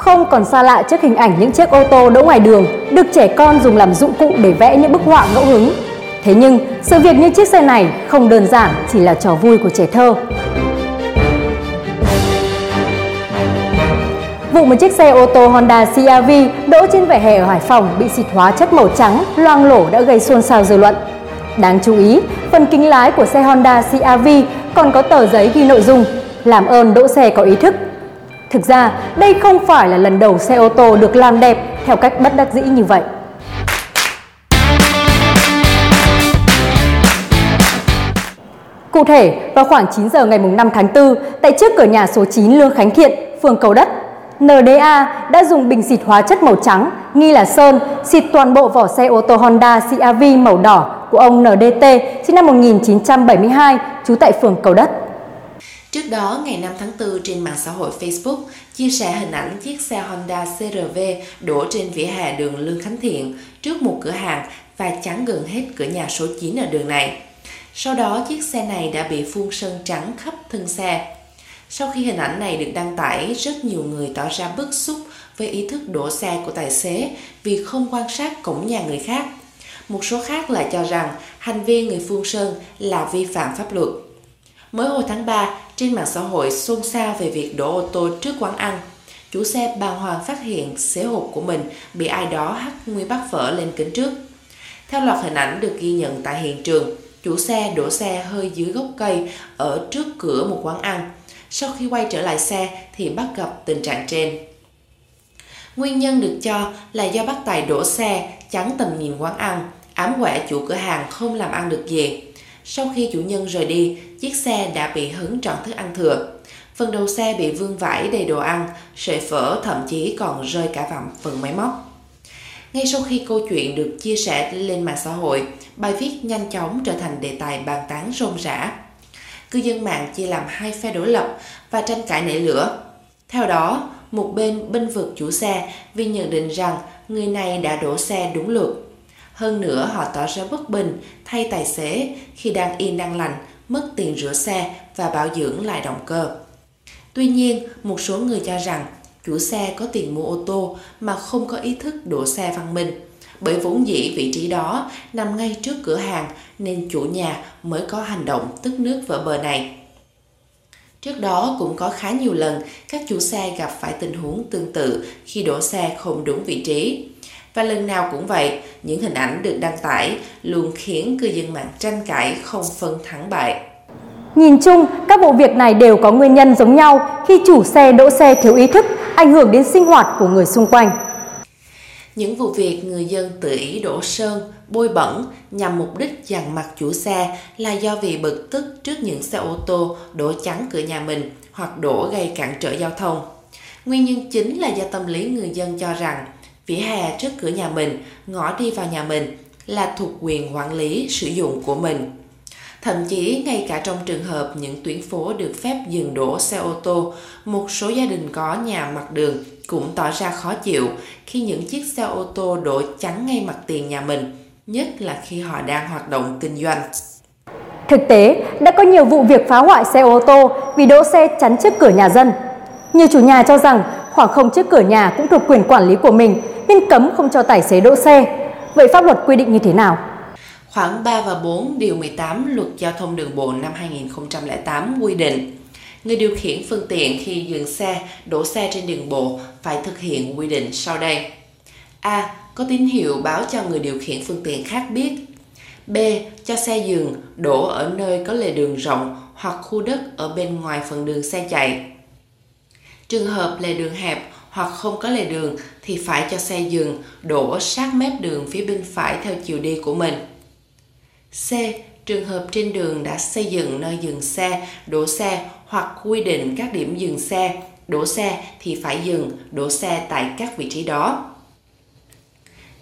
Không còn xa lạ trước hình ảnh những chiếc ô tô đỗ ngoài đường được trẻ con dùng làm dụng cụ để vẽ những bức họa ngẫu hứng. Thế nhưng, sự việc như chiếc xe này không đơn giản chỉ là trò vui của trẻ thơ. Vụ một chiếc xe ô tô Honda CRV đỗ trên vỉa hè ở Hải Phòng bị xịt hóa chất màu trắng loang lổ đã gây xôn xao dư luận. Đáng chú ý, phần kính lái của xe Honda CRV còn có tờ giấy ghi nội dung làm ơn đỗ xe có ý thức. Thực ra, đây không phải là lần đầu xe ô tô được làm đẹp theo cách bất đắc dĩ như vậy. Cụ thể, vào khoảng 9 giờ ngày 5 tháng 4, tại trước cửa nhà số 9 Lương Khánh Thiện, phường Cầu Đất, NDA đã dùng bình xịt hóa chất màu trắng, nghi là sơn, xịt toàn bộ vỏ xe ô tô Honda CRV màu đỏ của ông NDT sinh năm 1972, trú tại phường Cầu Đất. Trước đó, ngày 5 tháng 4 trên mạng xã hội Facebook chia sẻ hình ảnh chiếc xe Honda CRV đổ trên vỉa hè đường Lương Khánh Thiện trước một cửa hàng và chắn gần hết cửa nhà số 9 ở đường này. Sau đó, chiếc xe này đã bị phun sơn trắng khắp thân xe. Sau khi hình ảnh này được đăng tải, rất nhiều người tỏ ra bức xúc với ý thức đổ xe của tài xế vì không quan sát cổng nhà người khác. Một số khác lại cho rằng hành vi người phun sơn là vi phạm pháp luật. Mới hồi tháng 3, trên mạng xã hội xôn xao về việc đổ ô tô trước quán ăn. Chủ xe bàng hoàng phát hiện xế hộp của mình bị ai đó hắt nguyên bát phở lên kính trước. Theo loạt hình ảnh được ghi nhận tại hiện trường, chủ xe đổ xe hơi dưới gốc cây ở trước cửa một quán ăn. Sau khi quay trở lại xe thì bắt gặp tình trạng trên. Nguyên nhân được cho là do bác tài đổ xe chắn tầm nhìn quán ăn, ám quẻ chủ cửa hàng không làm ăn được gì. Sau khi chủ nhân rời đi, chiếc xe đã bị hứng trọn thức ăn thừa. Phần đầu xe bị vương vãi đầy đồ ăn, sợi phở thậm chí còn rơi cả vào phần máy móc. Ngay sau khi câu chuyện được chia sẻ lên mạng xã hội, bài viết nhanh chóng trở thành đề tài bàn tán rôm rã. Cư dân mạng chia làm hai phe đối lập và tranh cãi nảy lửa. Theo đó, một bên binh vực chủ xe vì nhận định rằng người này đã đổ xe đúng luật. Hơn nữa họ tỏ ra bất bình thay tài xế khi đang yên đang lành, mất tiền rửa xe và bảo dưỡng lại động cơ. Tuy nhiên, một số người cho rằng chủ xe có tiền mua ô tô mà không có ý thức đổ xe văn minh. Bởi vốn dĩ vị trí đó nằm ngay trước cửa hàng nên chủ nhà mới có hành động tức nước vỡ bờ này. Trước đó cũng có khá nhiều lần các chủ xe gặp phải tình huống tương tự khi đổ xe không đúng vị trí. Và lần nào cũng vậy, những hình ảnh được đăng tải luôn khiến cư dân mạng tranh cãi không phân thắng bại. Nhìn chung, các vụ việc này đều có nguyên nhân giống nhau khi chủ xe đỗ xe thiếu ý thức, ảnh hưởng đến sinh hoạt của người xung quanh. Những vụ việc người dân tự ý đổ sơn, bôi bẩn nhằm mục đích dằn mặt chủ xe là do vì bực tức trước những xe ô tô đổ chắn cửa nhà mình hoặc đổ gây cản trở giao thông. Nguyên nhân chính là do tâm lý người dân cho rằng vỉa hè trước cửa nhà mình, ngõ đi vào nhà mình là thuộc quyền quản lý sử dụng của mình. Thậm chí ngay cả trong trường hợp những tuyến phố được phép dừng đổ xe ô tô, một số gia đình có nhà mặt đường cũng tỏ ra khó chịu khi những chiếc xe ô tô đổ chắn ngay mặt tiền nhà mình, nhất là khi họ đang hoạt động kinh doanh. Thực tế, đã có nhiều vụ việc phá hoại xe ô tô vì đỗ xe chắn trước cửa nhà dân. Nhiều chủ nhà cho rằng khoảng không trước cửa nhà cũng thuộc quyền quản lý của mình nên cấm không cho tài xế đỗ xe. Vậy pháp luật quy định như thế nào? Khoảng 3 và 4 điều 18 Luật Giao thông Đường bộ năm 2008 quy định Người điều khiển phương tiện khi dừng xe, đổ xe trên đường bộ phải thực hiện quy định sau đây. A. Có tín hiệu báo cho người điều khiển phương tiện khác biết. B. Cho xe dừng, đổ ở nơi có lề đường rộng hoặc khu đất ở bên ngoài phần đường xe chạy. Trường hợp lề đường hẹp hoặc không có lề đường thì phải cho xe dừng, đổ sát mép đường phía bên phải theo chiều đi của mình. C. Trường hợp trên đường đã xây dựng nơi dừng xe, đổ xe hoặc quy định các điểm dừng xe, đổ xe thì phải dừng, đổ xe tại các vị trí đó.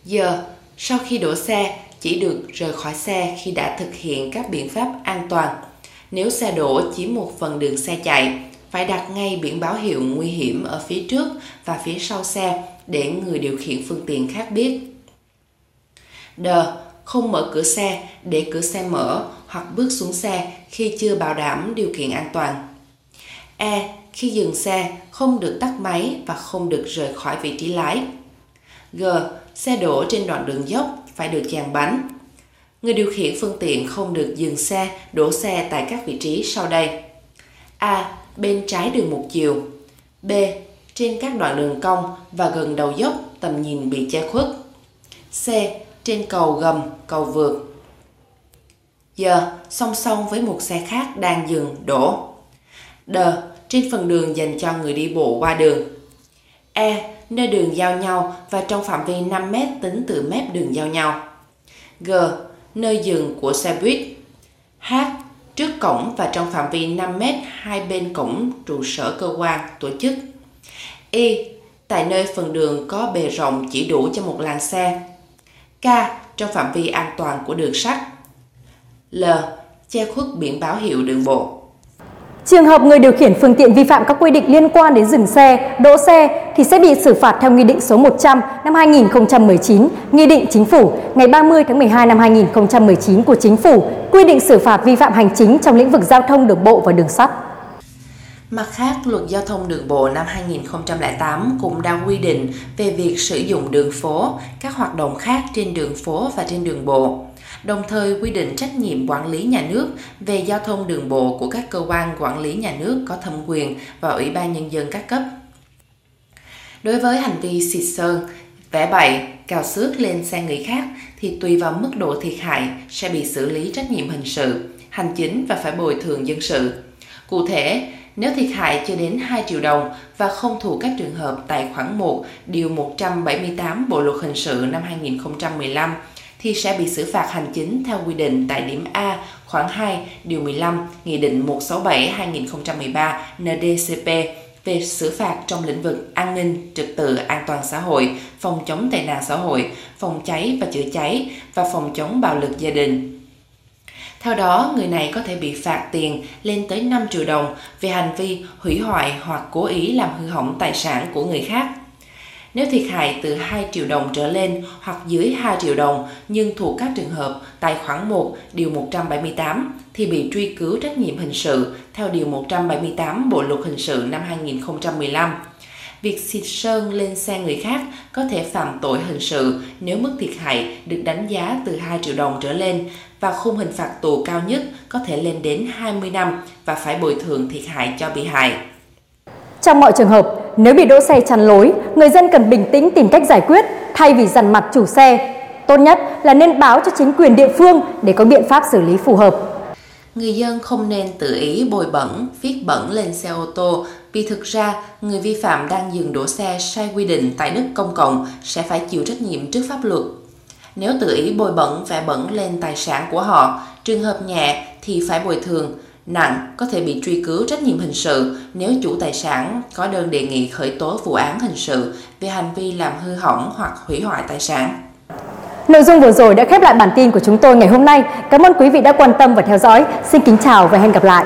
Giờ, sau khi đổ xe, chỉ được rời khỏi xe khi đã thực hiện các biện pháp an toàn. Nếu xe đổ chiếm một phần đường xe chạy, phải đặt ngay biển báo hiệu nguy hiểm ở phía trước và phía sau xe để người điều khiển phương tiện khác biết. D không mở cửa xe để cửa xe mở hoặc bước xuống xe khi chưa bảo đảm điều kiện an toàn. E. Khi dừng xe, không được tắt máy và không được rời khỏi vị trí lái. G. Xe đổ trên đoạn đường dốc phải được dàn bánh. Người điều khiển phương tiện không được dừng xe, đổ xe tại các vị trí sau đây. A. Bên trái đường một chiều. B. Trên các đoạn đường cong và gần đầu dốc tầm nhìn bị che khuất. C. Trên cầu gầm, cầu vượt. Giờ, song song với một xe khác đang dừng, đổ. D. Trên phần đường dành cho người đi bộ qua đường. E. Nơi đường giao nhau và trong phạm vi 5m tính từ mép đường giao nhau. G. Nơi dừng của xe buýt. H. Trước cổng và trong phạm vi 5m hai bên cổng trụ sở cơ quan, tổ chức. Y. Tại nơi phần đường có bề rộng chỉ đủ cho một làn xe. K. Trong phạm vi an toàn của đường sắt. L. Che khuất biển báo hiệu đường bộ. Trường hợp người điều khiển phương tiện vi phạm các quy định liên quan đến dừng xe, đỗ xe thì sẽ bị xử phạt theo Nghị định số 100 năm 2019, Nghị định Chính phủ ngày 30 tháng 12 năm 2019 của Chính phủ quy định xử phạt vi phạm hành chính trong lĩnh vực giao thông đường bộ và đường sắt. Mặt khác, Luật Giao thông Đường bộ năm 2008 cũng đã quy định về việc sử dụng đường phố, các hoạt động khác trên đường phố và trên đường bộ đồng thời quy định trách nhiệm quản lý nhà nước về giao thông đường bộ của các cơ quan quản lý nhà nước có thẩm quyền và Ủy ban Nhân dân các cấp. Đối với hành vi xịt sơn, vẽ bậy, cào xước lên xe người khác thì tùy vào mức độ thiệt hại sẽ bị xử lý trách nhiệm hình sự, hành chính và phải bồi thường dân sự. Cụ thể, nếu thiệt hại chưa đến 2 triệu đồng và không thuộc các trường hợp tại khoản 1 điều 178 Bộ luật hình sự năm 2015 thì sẽ bị xử phạt hành chính theo quy định tại điểm A khoảng 2 điều 15 Nghị định 167-2013 NDCP về xử phạt trong lĩnh vực an ninh, trật tự, an toàn xã hội, phòng chống tệ nạn xã hội, phòng cháy và chữa cháy và phòng chống bạo lực gia đình. Theo đó, người này có thể bị phạt tiền lên tới 5 triệu đồng về hành vi hủy hoại hoặc cố ý làm hư hỏng tài sản của người khác nếu thiệt hại từ 2 triệu đồng trở lên hoặc dưới 2 triệu đồng nhưng thuộc các trường hợp tại khoản 1 điều 178 thì bị truy cứu trách nhiệm hình sự theo điều 178 Bộ luật hình sự năm 2015. Việc xịt sơn lên xe người khác có thể phạm tội hình sự nếu mức thiệt hại được đánh giá từ 2 triệu đồng trở lên và khung hình phạt tù cao nhất có thể lên đến 20 năm và phải bồi thường thiệt hại cho bị hại. Trong mọi trường hợp, nếu bị đỗ xe chắn lối, người dân cần bình tĩnh tìm cách giải quyết thay vì dằn mặt chủ xe. Tốt nhất là nên báo cho chính quyền địa phương để có biện pháp xử lý phù hợp. Người dân không nên tự ý bồi bẩn, viết bẩn lên xe ô tô vì thực ra người vi phạm đang dừng đỗ xe sai quy định tại đất công cộng sẽ phải chịu trách nhiệm trước pháp luật. Nếu tự ý bồi bẩn vẽ bẩn lên tài sản của họ, trường hợp nhẹ thì phải bồi thường, nặng có thể bị truy cứu trách nhiệm hình sự nếu chủ tài sản có đơn đề nghị khởi tố vụ án hình sự về hành vi làm hư hỏng hoặc hủy hoại tài sản. Nội dung vừa rồi đã khép lại bản tin của chúng tôi ngày hôm nay. Cảm ơn quý vị đã quan tâm và theo dõi. Xin kính chào và hẹn gặp lại.